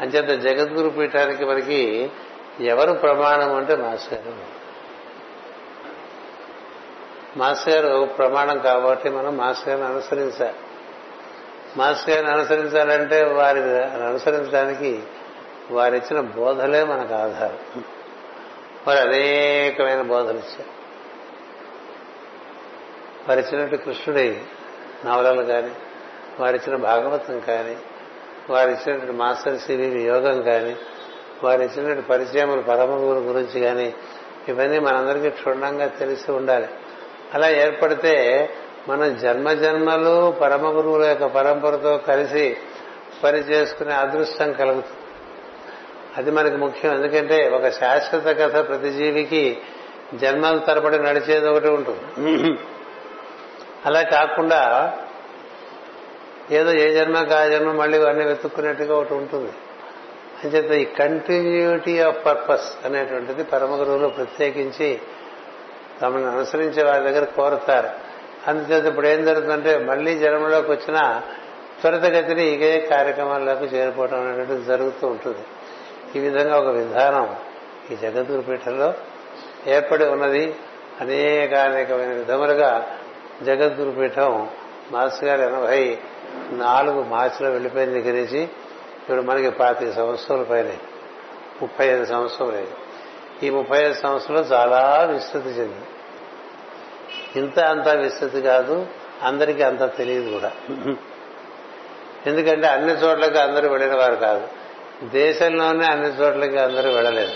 అంచేత జగద్గురు పీఠానికి మనకి ఎవరు ప్రమాణం అంటే మాస్టర్ గారు మాస్టర్ గారు ప్రమాణం కాబట్టి మనం మాస్టర్ గారిని అనుసరించాలి. మాస్టర్ గారిని అనుసరించాలంటే వారి అనుసరించడానికి వారిచ్చిన బోధలే మనకు ఆధారం. వారు అనేకమైన బోధలు ఇచ్చారు వారిచ్చినట్టు కృష్ణుడి నవలలు కానీ వారిచ్చిన భాగవతం కానీ వారిచ్చినటువంటి మాస్టర్ సివి యోగం కానీ వారిచ్చినటువంటి పరిచయములు పరమగురు గురించి కానీ ఇవన్నీ మనందరికీ క్షుణ్ణంగా తెలిసి ఉండాలి. అలా ఏర్పడితే మనం జన్మ జన్మలు పరమ గురువుల యొక్క పరంపరతో కలిసి పని చేసుకునే అదృష్టం కలుగుతుంది. అది మనకి ముఖ్యం. ఎందుకంటే ఒక శాశ్వత కథ ప్రతి జీవికి జన్మల తరబడి నడిచేది ఒకటి ఉంటుంది. అలా కాకుండా ఏదో ఏ జన్మ కా జన్మ మళ్ళీ అన్ని వెతుక్కునేట్టుగా ఒకటి ఉంటుంది. అంచేత ఈ కంటిన్యూటీ ఆఫ్ పర్పస్ అనేటువంటిది పరమ గురువులు ప్రత్యేకించి తమను అనుసరించే వారి దగ్గర కోరుతారు. అందుచేత ఇప్పుడు ఏం జరుగుతుందంటే మళ్ళీ జన్మలోకి వచ్చిన త్వరితగతిని ఇదే కార్యక్రమాల్లోకి చేరిపోవడం అనేటువంటిది జరుగుతూ ఉంటుంది. ఈ విధంగా ఒక విధానం ఈ జగద్గురు పీఠంలో ఏర్పడి ఉన్నది. అనేక అనేకమైన విధములుగా జగద్గురు పీఠం మాస్ గారు ఎనభై నాలుగు మార్చిలో వెళ్ళిపోయిన దగ్గర నుంచి ఇప్పుడు మనకి పాతిక సంవత్సరాల పైన. ముప్పై ఐదు సంవత్సరాలు. ఈ ముప్పై ఐదు సంవత్సరాలు చాలా విస్తృతి చెంది. ఇంత అంత విస్తృతి కాదు అందరికీ అంత తెలియదు కూడా. ఎందుకంటే అన్ని చోట్లకి అందరూ వెళ్ళిన వారు కాదు. దేశంలోనే అన్ని చోట్లకి అందరూ వెళ్ళలేదు.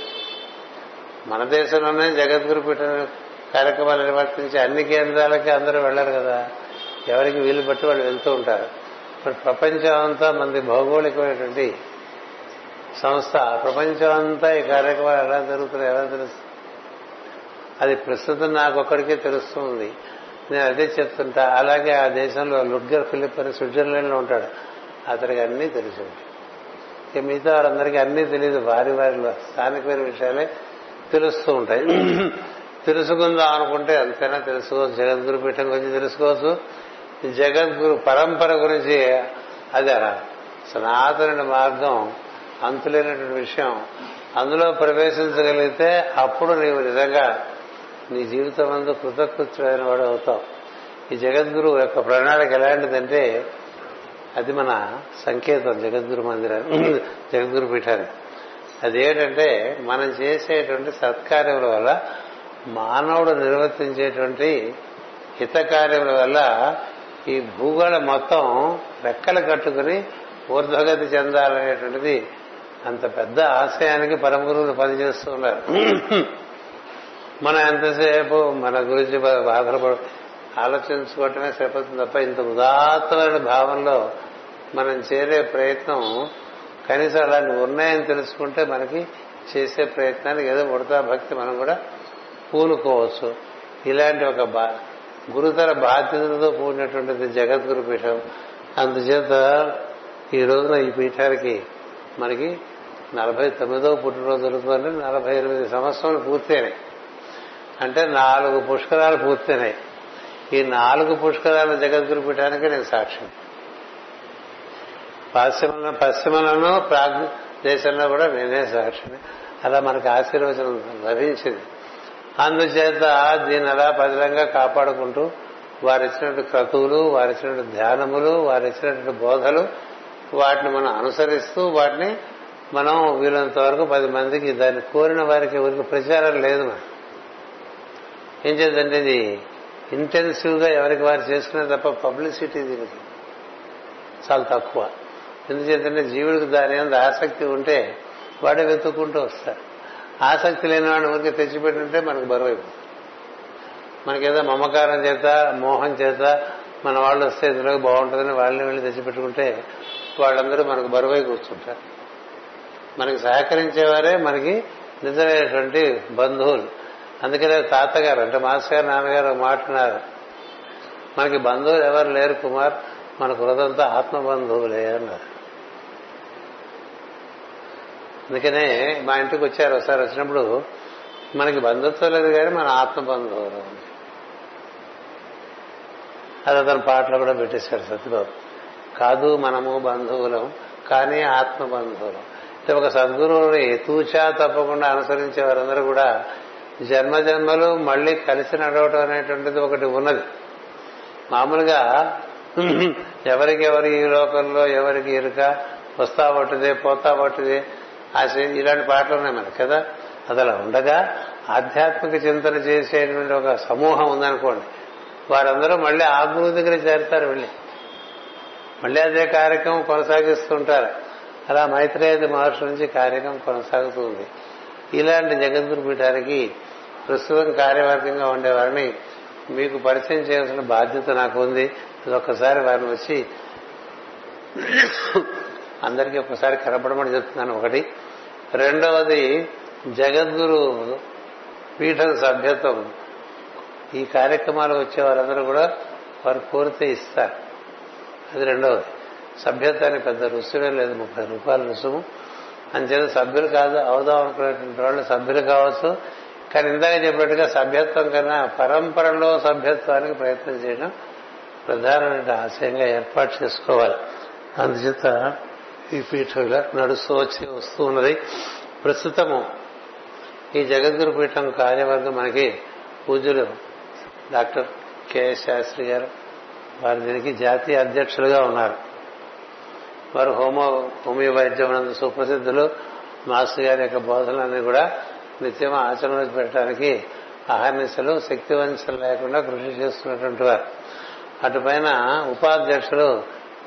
మన దేశంలోనే జగద్గురు పీఠ కార్యక్రమాలు నిర్వర్తించి అన్ని కేంద్రాలకి అందరూ వెళ్ళరు కదా. ఎవరికి వీలు బట్టి వాళ్ళు వెళ్తూ ఉంటారు. ఇప్పుడు ప్రపంచం అంతా మంది భౌగోళికమైనటువంటి సంస్థ ప్రపంచం అంతా ఈ కార్యక్రమాలు ఎలా జరుగుతున్నాయి ఎలా తెలుస్తుంది అది ప్రస్తుతం నాకొక్కడికే తెలుస్తుంది. నేను అదే చెప్తుంటా. అలాగే ఆ దేశంలో లుడ్గర్ ఫిలిప్ అని స్విట్జర్లాండ్లో ఉంటాడు. అతనికి అన్నీ తెలిసి. ఉంటాయి ఇక మిగతా వారందరికీ అన్నీ తెలియదు వారి వారి స్థానికమైన విషయాలే తెలుస్తూ ఉంటాయి. తెలుసుకుందాం అనుకుంటే ఎంతైనా తెలుసుకోవచ్చు. జగద్గురు పీఠం గురించి తెలుసుకోవచ్చు. జగద్గురు పరంపర గురించి అది సనాతన మార్గం అంతులేనటువంటి విషయం. అందులో ప్రవేశించగలిగితే అప్పుడు నీవు నిజంగా నీ జీవితం అందు కృతకృత్యుడైన వాడు అవుతావు. ఈ జగద్గురు యొక్క ప్రణాళిక ఎలాంటిదంటే అది మన సంకేతం జగద్గురు మందిరం జగద్గురు పీఠానికి అదేంటంటే మనం చేసేటువంటి సత్కార్యముల వల్ల మానవుడు నిర్వర్తించేటువంటి హితకార్యముల వల్ల ఈ భూగోళం మొత్తం రెక్కలు కట్టుకుని ఊర్ధ్వగతి చెందాలనేటువంటిది అంత పెద్ద ఆశయానికి పరమ గురువులు పనిచేస్తూ ఉన్నారు. మనం ఎంతసేపు మన గురించి బాధపడ ఆలోచించుకోవటమే సరిపోతుంది తప్ప ఇంత ఉదాత్తమైన భావంలో మనం చేరే ప్రయత్నం కనీసం అలాంటి ఉన్నాయని తెలుసుకుంటే మనకి చేసే ప్రయత్నానికి ఏదో ఉడతా భక్తి మనం కూడా పూనుకోవచ్చు. ఇలాంటి ఒక బా గురుతర బాధ్యతలతో కూడినటువంటిది జగద్గురు పీఠం. అందుచేత ఈ రోజున ఈ పీఠానికి మనకి నలభై తొమ్మిదో పుట్టినరోజు జరుగుతుందంటే నలభై ఎనిమిది సంవత్సరాలు పూర్తయినాయి. అంటే నాలుగు పుష్కరాలు పూర్తయినాయి. ఈ నాలుగు పుష్కరాల జగద్గురు పీఠానికి నేను సాక్ష్యం. పశ్చిమ పశ్చిమలను ప్రాగ్ దేశంలో కూడా నేనే సాక్షిని అలా మనకు ఆశీర్వచనం లభించింది. అందుచేత దీన్ని అలా పదిలంగా కాపాడుకుంటూ వారిచ్చినటువంటి క్రతువులు వారిచ్చినటువంటి ధ్యానములు వారిచ్చినటువంటి బోధలు వాటిని మనం అనుసరిస్తూ వాటిని మనం వీలంత వరకు పది మందికి దాన్ని కోరిన వారికి ఎవరికి ప్రచారం లేదు మనం ఏం చేద్దంటే ఇది ఇంటెన్సివ్గా ఎవరికి వారు చేసుకునే తప్ప పబ్లిసిటీ దీనికి చాలా తక్కువ. ఎందుచేతంటే జీవుడికి దాని మీద ఆసక్తి ఉంటే వాడే వెతుక్కుంటూ వస్తాడు ఆసక్తి లేని వాడిని ఊరికి తెచ్చిపెట్టుంటే మనకు బరువు అయిపోతుంది. మనకేదో మమకారం చేత మోహం చేత మన వాళ్ళు వస్తే ఇందులో బాగుంటుందని వాళ్ళని వెళ్ళి తెచ్చిపెట్టుకుంటే వాళ్ళందరూ మనకు బరువై కూర్చుంటారు. మనకి సహకరించేవారే మనకి నిజమైనటువంటి బంధువులు. అందుకనే తాతగారు అంటే మాస్టర్ గారు నాన్నగారు మాట్లాడారు మనకి బంధువులు ఎవరు లేరు కుమార్ మన కృతంతా ఆత్మ బంధువులే అన్నారు. అందుకనే మా ఇంటికి వచ్చారు ఒకసారి వచ్చినప్పుడు మనకి బంధుత్వం లేదు కానీ మన ఆత్మ బంధువులు అది అతను పాటలు కూడా పెట్టేశాడు సత్యబాబు. కాదు మనము బంధువులం కానీ ఆత్మ బంధువులం అంటే ఒక సద్గురువుని తూచా తప్పకుండా అనుసరించే వారందరూ కూడా జన్మ జన్మలు మళ్ళీ కలిసి నడవటం అనేటువంటిది ఒకటి ఉన్నది. మామూలుగా ఎవరికి ఎవరి ఈ లోకంలో ఎవరికి ఇరుక వస్తా పట్టుదే పోతా పట్టుదే ఇలాంటి పాటలు ఉన్నాయి మనకి కదా? అది అలా ఉండగా ఆధ్యాత్మిక చింతన చేసేటువంటి ఒక సమూహం ఉందనుకోండి. వారందరూ మళ్ళీ ఆ గురువు దగ్గర చేరుతారు వెళ్ళి. మళ్ళీ అదే కార్యక్రమం కొనసాగిస్తుంటారు. అలా మైత్రేయ మహర్షి నుంచి కార్యక్రమం కొనసాగుతుంది ఇలాంటి జగద్గురు పీఠానికి ప్రస్తుతం కార్యవర్గంగా ఉండేవారిని మీకు పరిచయం చేయాల్సిన బాధ్యత నాకు ఉంది. ఒక్కసారి వారిని వచ్చి అందరికీ ఒక్కసారి కనపడమని చెప్తున్నాను. ఒకటి. రెండవది జగద్గురు పీఠ సభ్యత్వం. ఈ కార్యక్రమాలు వచ్చే వారందరూ కూడా వారు కోరితే ఇస్తారు. అది రెండవది. సభ్యత్వానికి పెద్ద రుసుమే లేదు. ముప్పై రూపాయల రుసుము. అంచేత సభ్యులు కాదు అవుదాం అనుకునేటువంటి వాళ్ళు సభ్యులు కావచ్చు. కానీ ఇందాక చెప్పినట్టుగా సభ్యత్వం కన్నా పరంపరలో సభ్యత్వానికి ప్రయత్నం చేయడం ప్రధానమైన ఆశయంగా ఏర్పాటు చేసుకోవాలి. అందుచేత ఈ పీఠం ఇలా నడుస్తూ వచ్చి వస్తూ ఉన్నది. ప్రస్తుతము ఈ జగద్గురు పీఠం కార్యవర్గం మనకి పూజ్యులు డాక్టర్ కెఎస్ శాస్త్రి గారు. వారు దీనికి జాతీయ అధ్యక్షులుగా ఉన్నారు. వారు హోమో హోమియో వైద్యం సుప్రసిద్ధులు. మాస్టర్ గారి యొక్క బోధనలన్నీ కూడా నిత్యం ఆచరణ పెట్టడానికి అహర్నిశలు శక్తివంశలు లేకుండా కృషి చేస్తున్నటువంటి వారు. అటుపైన ఉపాధ్యక్షులు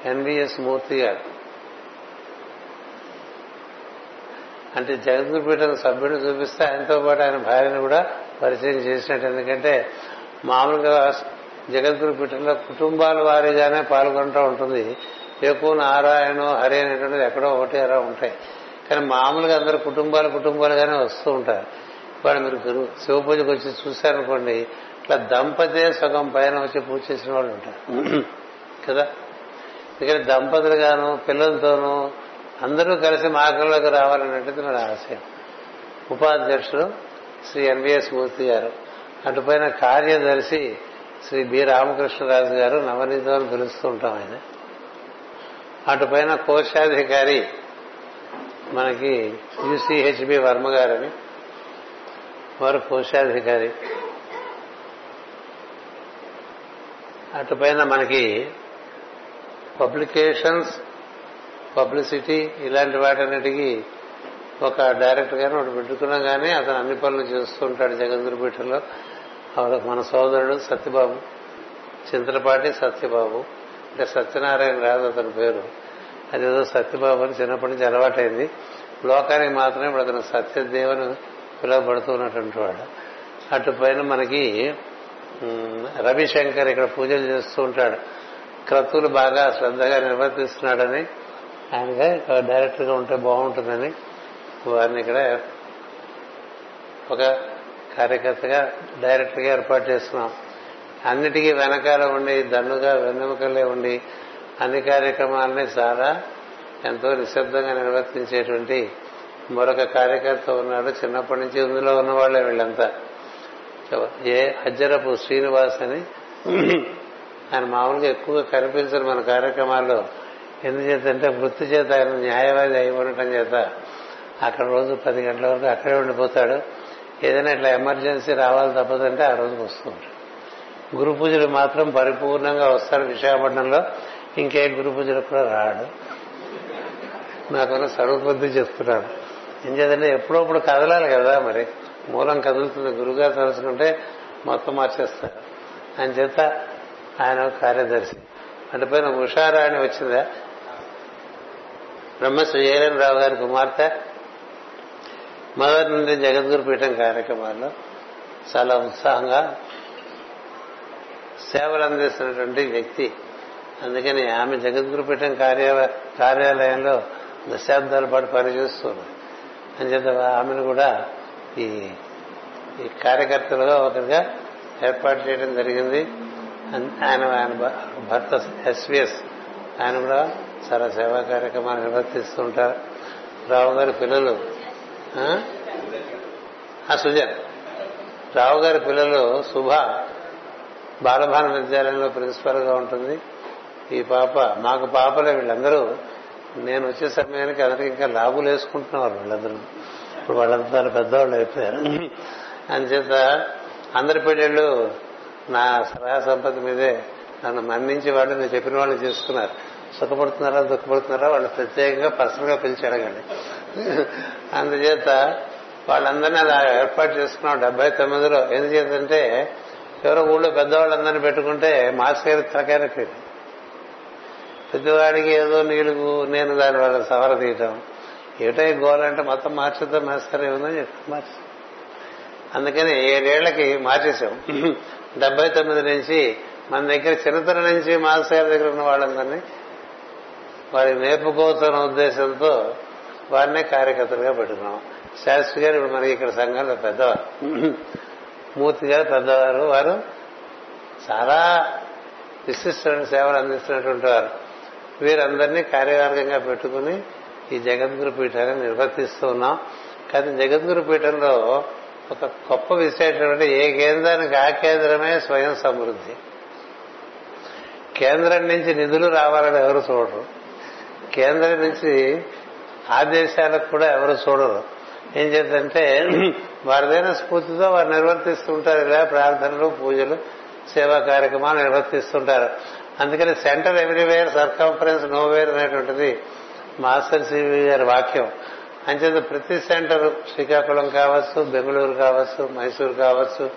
ఎన్బిఎస్ మూర్తి గారు. అంటే జగద్గురుపీఠం సభ్యుడు చూపిస్తే ఆయనతో పాటు ఆయన భార్యను కూడా పరిచయం చేసినట్టు. ఎందుకంటే మామూలుగా జగద్గురుపీఠంలో కుటుంబాల వారీగానే పాల్గొంటూ ఉంటుంది. ఎక్కువ నారాయణ హరి అనేటువంటిది ఎక్కడో ఒకటి అలా ఉంటాయి. కానీ మామూలుగా అందరు కుటుంబాలు కుటుంబాలుగానే వస్తూ ఉంటారు. ఇవాళ మీరు గురు- శివ పూజకు వచ్చి చూశారనుకోండి ఇట్లా దంపతే సగం పైన వచ్చి పూజ చేసిన వాళ్ళు ఉంటారు. కదా? ఇక్కడ దంపతులుగాను పిల్లలతోనూ అందరూ కలిసి మార్గంలోకి రావాలన్నట్టు నా ఆశయం. ఉపాధ్యక్షుడు శ్రీ ఎన్విఎస్ మూర్తి గారు. అటుపైన కార్యదర్శి శ్రీ బి రామకృష్ణరాజు గారు నవనీతం అని పిలుస్తూ ఉంటాం ఆయన. అటుపైన కోశాధికారి మనకి యుసిహెచ్బి వర్మ గారని వారు కోశాధికారి. అటుపైన మనకి పబ్లికేషన్స్ పబ్లిసిటీ ఇలాంటి వాటన్నిటికీ ఒక డైరెక్టర్ గారు ఒకటి పెట్టుకున్నా కానీ అతను అన్ని పనులు చేస్తూ ఉంటాడు జగద్గురుపీఠంలో అవి మన సోదరుడు సత్యబాబు చింతలపాటి సత్యబాబు అంటే సత్యనారాయణ రాదు అతని పేరు. అదేదో సత్యబాబు అని చిన్నప్పటి నుంచి అలవాటైంది. లోకానికి మాత్రమే ఇప్పుడు అతను సత్యదేవని పిలువబడుతున్నటువంటి వాడు. అటుపైన మనకి రవిశంకర్ ఇక్కడ పూజలు చేస్తూ ఉంటాడు. క్రతువులు బాగా శ్రద్ధగా నిర్వర్తిస్తున్నాడని ఆయనగా ఇక్కడ డైరెక్టర్గా ఉంటే బాగుంటుందని వారిని ఇక్కడ ఒక కార్యకర్తగా డైరెక్టర్గా ఏర్పాటు చేస్తున్నాం. అన్నిటికీ వెనకాల ఉండి దన్నుగా వెన్నెముకలే ఉండి అన్ని కార్యక్రమాలని చాలా ఎంతో నిశ్శబ్దంగా నిర్వర్తించేటువంటి మరొక కార్యకర్త ఉన్నాడు. చిన్నప్పటి నుంచి ఇందులో ఉన్న వాళ్ళే వీళ్ళంతా. ఏ అజ్జరపు శ్రీనివాస్ అని ఆయన మామూలుగా ఎక్కువగా కనిపించరు మన కార్యక్రమాల్లో. ఎందుచేతంటే వృత్తి చేత ఆయన న్యాయవాది అయి ఉండటం చేత అక్కడ రోజు పది గంటల వరకు అక్కడే ఉండిపోతాడు. ఏదైనా ఇట్లా ఎమర్జెన్సీ రావాలి తప్పదంటే ఆ రోజుకి వస్తుంది గురు పూజలు మాత్రం పరిపూర్ణంగా వస్తాడు విశాఖపట్నంలో. ఇంకే గురు పూజలు కూడా రాడు. నాకన్నా సర్వబుద్ధి చెప్తున్నాను. ఏం చేద్దంటే ఎప్పుడప్పుడు కదలాలి కదా మరి. మూలం కదులుతుంది. గురుగారు తలుచుకుంటే మొత్తం మార్చేస్తారు. ఆయన చేత ఆయన కార్యదర్శి. అంటే పైన ఉషారాణి వచ్చిందా? బ్రహ్మశ్రీ రావు గారి కుమార్తె మొదటి నుండి జగద్గురు పీఠం కార్యక్రమాల్లో చాలా ఉత్సాహంగా సేవలు అందిస్తున్నటువంటి వ్యక్తి. అందుకని ఆమె జగద్గురు పీఠం కార్య కార్యాలయంలో దశాబ్దాల పాటు పనిచేస్తుంది అంచేత ఆమెను కూడా ఈ ఈ కార్యకర్తలుగా ఒకరిగా ఏర్పాటు చేయడం జరిగింది. ఆయన ఆయన భర్త ఎస్విఎస్ ఆయన కూడా చాలా సేవా కార్యక్రమాలు నిర్వర్తిస్తూ ఉంటారు. రావు గారి పిల్లలు ఆ? ఆ, సుజన్ రావు గారి పిల్లలు శుభ బాలభాన విద్యాలయంలో ప్రిన్సిపల్గా ఉంటుంది. ఈ పాప మాకు పాపలే వీళ్ళందరూ. నేను వచ్చే సమయానికి అందరికి ఇంకా లాభులు వేసుకుంటున్నారు వీళ్ళందరూ. ఇప్పుడు వాళ్ళంతా పెద్దవాళ్ళు అయిపోయారు. అంచేత అందరి పెళ్ళిళ్ళు నా సలహా సంపద మీదే నన్ను మన్నించి వాళ్ళు నేను చెప్పిన వాళ్ళు చేసుకున్నారు. సుఖపడుతున్నారా దుఃఖపడుతున్నారా వాళ్ళు ప్రత్యేకంగా పర్సనల్గా పిలిచి అడగండి. అందుచేత వాళ్ళందరినీ అలా ఏర్పాటు చేసుకున్నాం. డెబ్బై తొమ్మిదిలో ఎందుచేతంటే ఎవరో ఊళ్ళో పెద్దవాళ్ళందరినీ పెట్టుకుంటే మాస్కేరు గారి పెద్దవాడికి ఏదో నీళ్ళు నేను దాని వల్ల సవర తీయటం. ఏటో గోలంటే మొత్తం మార్చుతో మాస్టర్ ఏముందని చెప్పి మార్చి. అందుకని ఏడేళ్ళకి మార్చేసాం డెబ్బై తొమ్మిది నుంచి మన దగ్గర చిన్నతనం నుంచి మాస్టర్ దగ్గర ఉన్న వాళ్ళందరినీ వారి నేర్పుకోతున్న ఉద్దేశంతో వారినే కార్యకర్తలుగా పెట్టుకున్నాం. శాస్త్రి గారు ఇప్పుడు మనకి ఇక్కడ సంఘంలో పెద్దవారు. మూర్తి గారు పెద్దవారు. వారు చాలా విశిష్టమైన సేవలు అందిస్తున్నటువంటి వారు. వీరందరినీ కార్యవర్గంగా పెట్టుకుని ఈ జగద్గురు పీఠాన్ని నిర్వర్తిస్తూ ఉన్నాం. కానీ జగద్గురు పీఠంలో ఒక గొప్ప విశేషం అంటే ఏ కేంద్రానికి ఆ కేంద్రమే స్వయం సమృద్ధి. కేంద్రం నుంచి నిధులు రావాలని ఎవరు చూడరు. కేంద్రం నుంచి ఆదేశాలకు కూడా ఎవరు చూడరు. ఏం చేద్దంటే వారిదైన స్ఫూర్తితో వారు నిర్వర్తిస్తుంటారు ఇలా ప్రార్థనలు పూజలు సేవా కార్యక్రమాలు నిర్వర్తిస్తుంటారు. అందుకని సెంటర్ ఎవ్రీవేర్ సర్కాన్ఫరెన్స్ నోవేర్ అనేటువంటిది మాస్టర్ సివి గారి వాక్యం. అంచేత ప్రతి సెంటర్ శ్రీకాకుళం కావచ్చు బెంగళూరు కావచ్చు మైసూరు కావచ్చు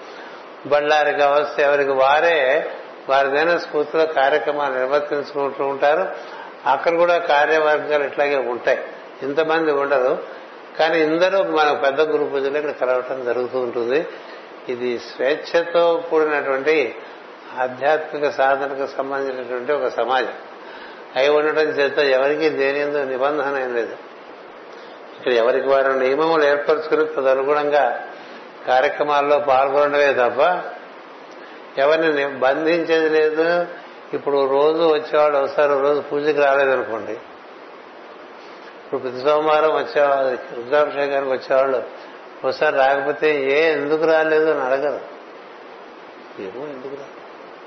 బళ్ళారి కావచ్చు ఎవరికి వారే వారిదైన స్ఫూర్తిలో కార్యక్రమాలు నిర్వర్తించుకుంటూ ఉంటారు. అక్కడ కూడా కార్యవర్గాలు ఇట్లాగే ఉంటాయి. ఇంతమంది ఉండరు. కానీ ఇందరూ మన పెద్ద గురు పూజలు ఇక్కడ కలవటం జరుగుతూ ఉంటుంది. ఇది స్వేచ్ఛతో కూడినటువంటి ఆధ్యాత్మిక సాధనకు సంబంధించినటువంటి ఒక సమాజం. అయి ఉండటం చేత ఎవరికి దేని నిబంధన ఏం లేదు. ఇక్కడ ఎవరికి వారు నియమములు ఏర్పరచుకుని తదనుగుణంగా కార్యక్రమాల్లో పాల్గొనడమే తప్ప ఎవరిని బంధించేది లేదు. ఇప్పుడు రోజు వచ్చేవాళ్ళు ఒకసారి రోజు పూజకి రాలేదనుకోండి. ఇప్పుడు ప్రతి సోమవారం వచ్చేవాళ్ళు రుద్రాభిషేకానికి వచ్చేవాళ్ళు ఒకసారి రాకపోతే ఏ ఎందుకు రాలేదు అని అడగరు. ఏమో ఎందుకు రా?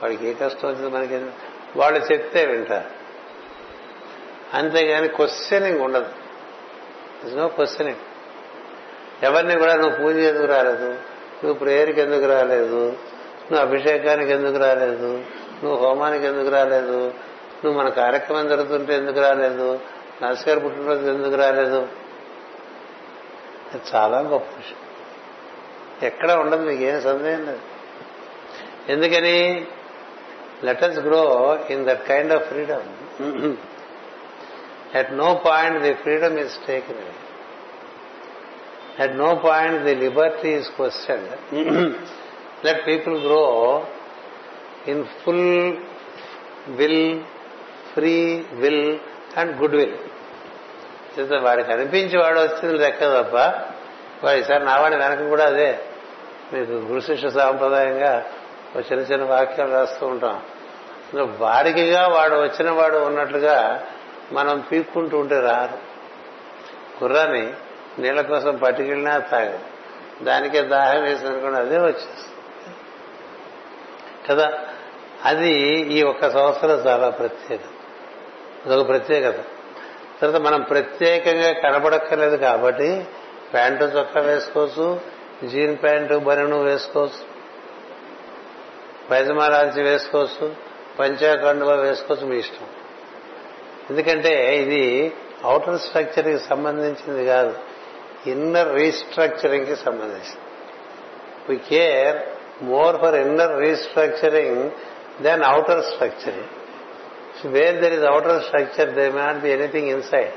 వాడికి ఏ కష్టం వచ్చింది మనకి వాళ్ళు చెప్తే వింటారు అంతేగాని క్వశ్చనింగ్ ఉండదు. నో క్వశ్చనింగ్ ఎవరిని కూడా నువ్వు పూజ ఎందుకు రాలేదు? నువ్వు ప్రేయర్కి ఎందుకు రాలేదు? నువ్వు అభిషేకానికి ఎందుకు రాలేదు? నువ్వు హోమానికి ఎందుకు రాలేదు? నువ్వు మన కార్యక్రమం జరుగుతుంటే ఎందుకు రాలేదు? నర్సగారు పుట్టినరోజు ఎందుకు రాలేదు? చాలా గొప్ప విషయం. ఎక్కడ ఉండదు మీకు ఏం సందేహం లేదు. ఎందుకని? Letters grow in that kind of freedom at no point the freedom is taken at no point the liberty is question let people grow in full will free will and good will. వాడికి అనిపించి వాడు వచ్చింది లెక్క తప్ప వాడు ఈసారి నావాడి వెనక కూడా అదే. మీకు గురు శిష్య సాంప్రదాయంగా ఒక చిన్న చిన్న వాక్యాలు రాస్తూ ఉంటాం. వాడికిగా వాడు వచ్చిన వాడు ఉన్నట్లుగా మనం పీక్కుంటూ ఉంటే రారు. గుర్రాన్ని నీళ్ళ కోసం పట్టుకెళ్ళినా తాగదు. దానికే దాహం వేసిందనుకోండి అదే వచ్చేస్తుంది. కదా? అది ఈ ఒక్క సంవత్సరం చాలా ప్రత్యేకత అదొక ప్రత్యేకత. తర్వాత మనం ప్రత్యేకంగా కనబడక్కర్లేదు కాబట్టి ప్యాంటు చొక్కా వేసుకోవచ్చు జీన్ ప్యాంటు బనను వేసుకోవచ్చు పైజమాలాల్చి వేసుకోవచ్చు పంచాకండువ వేసుకోవచ్చు మీ ఇష్టం. ఎందుకంటే ఇది అవుటర్ స్ట్రక్చర్కి సంబంధించింది కాదు. ఇన్నర్ రీస్ట్రక్చరింగ్కి సంబంధించింది. We care more for inner restructuring then outer structure where there is outer structure they may not be anything inside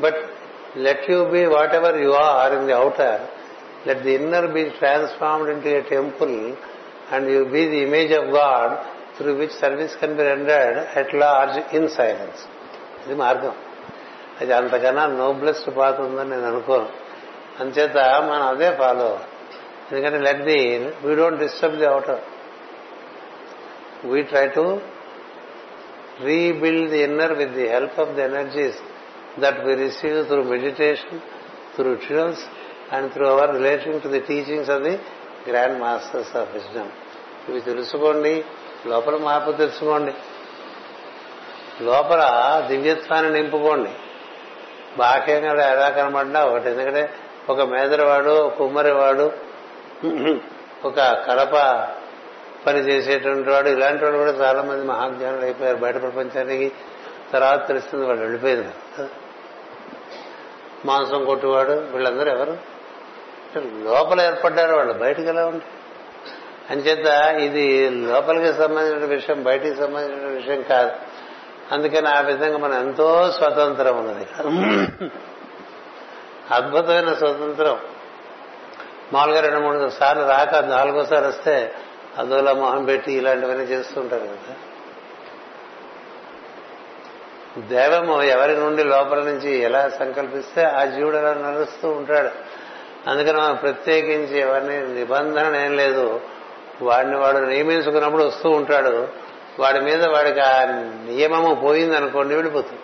but let you be whatever you are in the outer let the inner be transformed into a temple and you be the image of God through which service can be rendered at large in silence ఇది మార్గం. అది అంతకన్నా noblest path ఉందని నేను అనుకోను. అంచేత మనం అదే ఫాలో ఎందుకంటే let the we don't disturb the outer we try to rebuild the inner with the help of the energies that we receive through meditation through rituals and through our relation to the teachings of the grand masters of wisdom ఇవి తెలుసుకోండి లోపల మార్పు తెలుసుకోండి. లోపల దివ్యత్వాన్ని నింపుకోండి. బాహ్యంగా ఎలా కనబడినా ఒకటి. ఎందుకంటే ఒక మేదరవాడు ఒక కుమ్మరివాడు ఒక కలప పని చేసేటువంటి వాడు. ఇలాంటి వాడు కూడా చాలా మంది మహాజ్ఞానులు అయిపోయారు బయట ప్రపంచానికి. తర్వాత తెలుస్తుంది వాళ్ళు వెళ్ళిపోయింది. మాంసం కొట్టువాడు. వీళ్ళందరూ ఎవరు? లోపల ఏర్పడ్డారు వాళ్ళు. బయటకు ఎలా ఉంటారు అంచేత ఇది లోపలికి సంబంధించిన విషయం బయటికి సంబంధించిన విషయం కాదు. అందుకని ఆ విధంగా మనం ఎంతో స్వతంత్రం ఉన్నది. అద్భుతమైన స్వతంత్రం. మామూలుగా రెండు మూడు సార్లు రాక నాలుగోసారి వస్తే అదోలా మొహం పెట్టి ఇలాంటివన్నీ చేస్తుంటారు కదా. దేవము ఎవరి నుండి లోపల నుంచి ఎలా సంకల్పిస్తే ఆ జీవుడు అలా నడుస్తూ ఉంటాడు. అందుకని మనం ప్రత్యేకించి ఎవరిని నిబంధన ఏం లేదు. వాడిని వాడు నియమించుకున్నప్పుడు వస్తూ ఉంటాడు. వాడి మీద వాడికి ఆ నియమము పోయింది అనుకోండి వెళ్ళిపోతుంది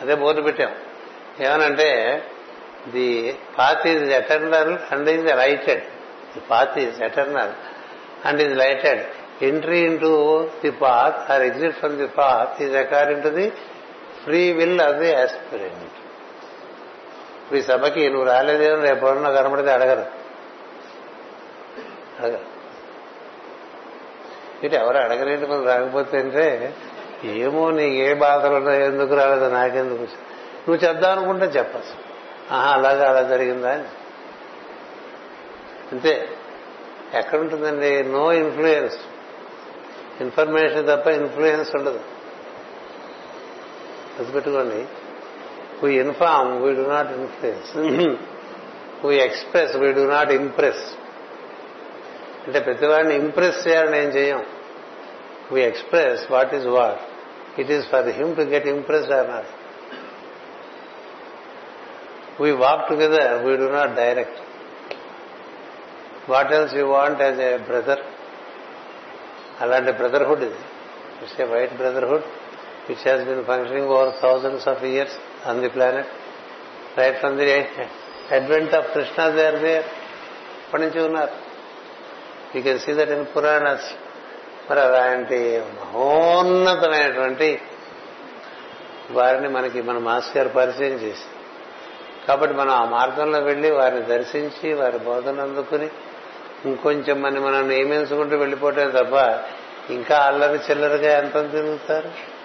అదే బోర్డు పెట్టాం. ఏమనంటే the path is eternal and is lighted. The path is eternal. And is lighted entry into the path or exit from the path is according to the free will of the aspirant ఈ సభకి నువ్వు రాలేదేమో రేపు ఎవరన్నా కనబడితే అడగరు అడగరు ఇటు ఎవరు అడగలేంటి మనం రాకపోతే అంటే ఏమో నీకు ఏ బాధలు ఉన్నాయో ఎందుకు రాలేదు నాకెందుకు నువ్వు చెప్దాం అనుకుంటే చెప్పచ్చు ఆహా అలాగా అలా జరిగిందా అని అంతే ఎక్కడుంటుందండి? నో ఇన్ఫ్లుయెన్స్ ఇన్ఫర్మేషన్ తప్ప ఇన్ఫ్లుయెన్స్ ఉండదు. గుర్తుపెట్టుకోండి we inform we do not influence we express we do not impress అంటే ప్రతివాడిని ఇంప్రెస్ చేయాలని ఏం చేయం? We express what is what it is for him to get impressed అన్నారు we walk together we do not direct what else you want as a brother? అలాంటి brotherhood ఇది. It's a white brotherhood which has been functioning over thousands of years on the planet right from the advent of Krishna there there అప్పటి నుంచి ఉన్నారు? You can see that in Puranas మరి అలాంటి మహోన్నతమైనటువంటి వారిని మనకి మన మాస్ గారు పరిచయం చేసి కాబట్టి మనం ఆ మార్గంలో వెళ్ళి వారిని దర్శించి వారి బోధన అందుకుని ఇంకొంచెం మన మనం నియమించుకుంటూ వెళ్ళిపోతే తప్ప ఇంకా అల్లరి చిల్లరగా ఎంత తిరుగుతారు?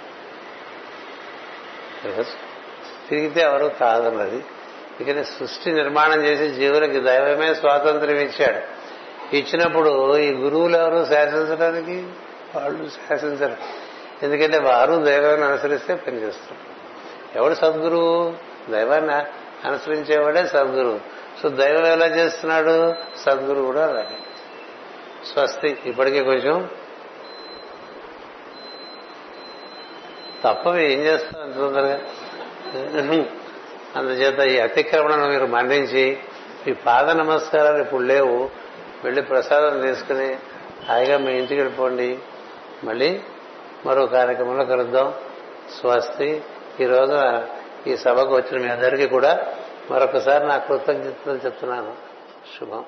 తిరిగితే ఎవరు కాదన్నది. ఇక సృష్టి నిర్మాణం చేసి జీవులకి దైవమే స్వాతంత్ర్యం ఇచ్చాడు. ఇచ్చినప్పుడు ఈ గురువులు ఎవరు శాసించడానికి? వాళ్ళు శాసించరు. ఎందుకంటే వారు దైవాన్ని అనుసరిస్తే పనిచేస్తారు. ఎవడు సద్గురువు? దైవాన్ని అనుసరించేవాడే సద్గురువు. సో దైవం ఎలా చేస్తున్నాడు? సద్గురు కూడా అలాగే. స్వస్తి. ఇప్పటికీ కొంచెం తప్పవి ఏం చేస్తాం అంత తొందరగా? అందుచేత ఈ అతిక్రమణను మీరు మన్నించి ఈ పాద నమస్కారాలు ఇప్పుడు లేవు. వెళ్ళి ప్రసాదం తీసుకుని హాయిగా మీ ఇంటికి వెళ్ళిపోండి. మళ్ళీ మరో కార్యక్రమంలో కలుద్దాం. స్వస్తి. ఈ రోజు ఈ సభకు వచ్చిన మీ అందరికీ కూడా మరొకసారి నా కృతజ్ఞతలు చెప్తున్నాను. శుభం.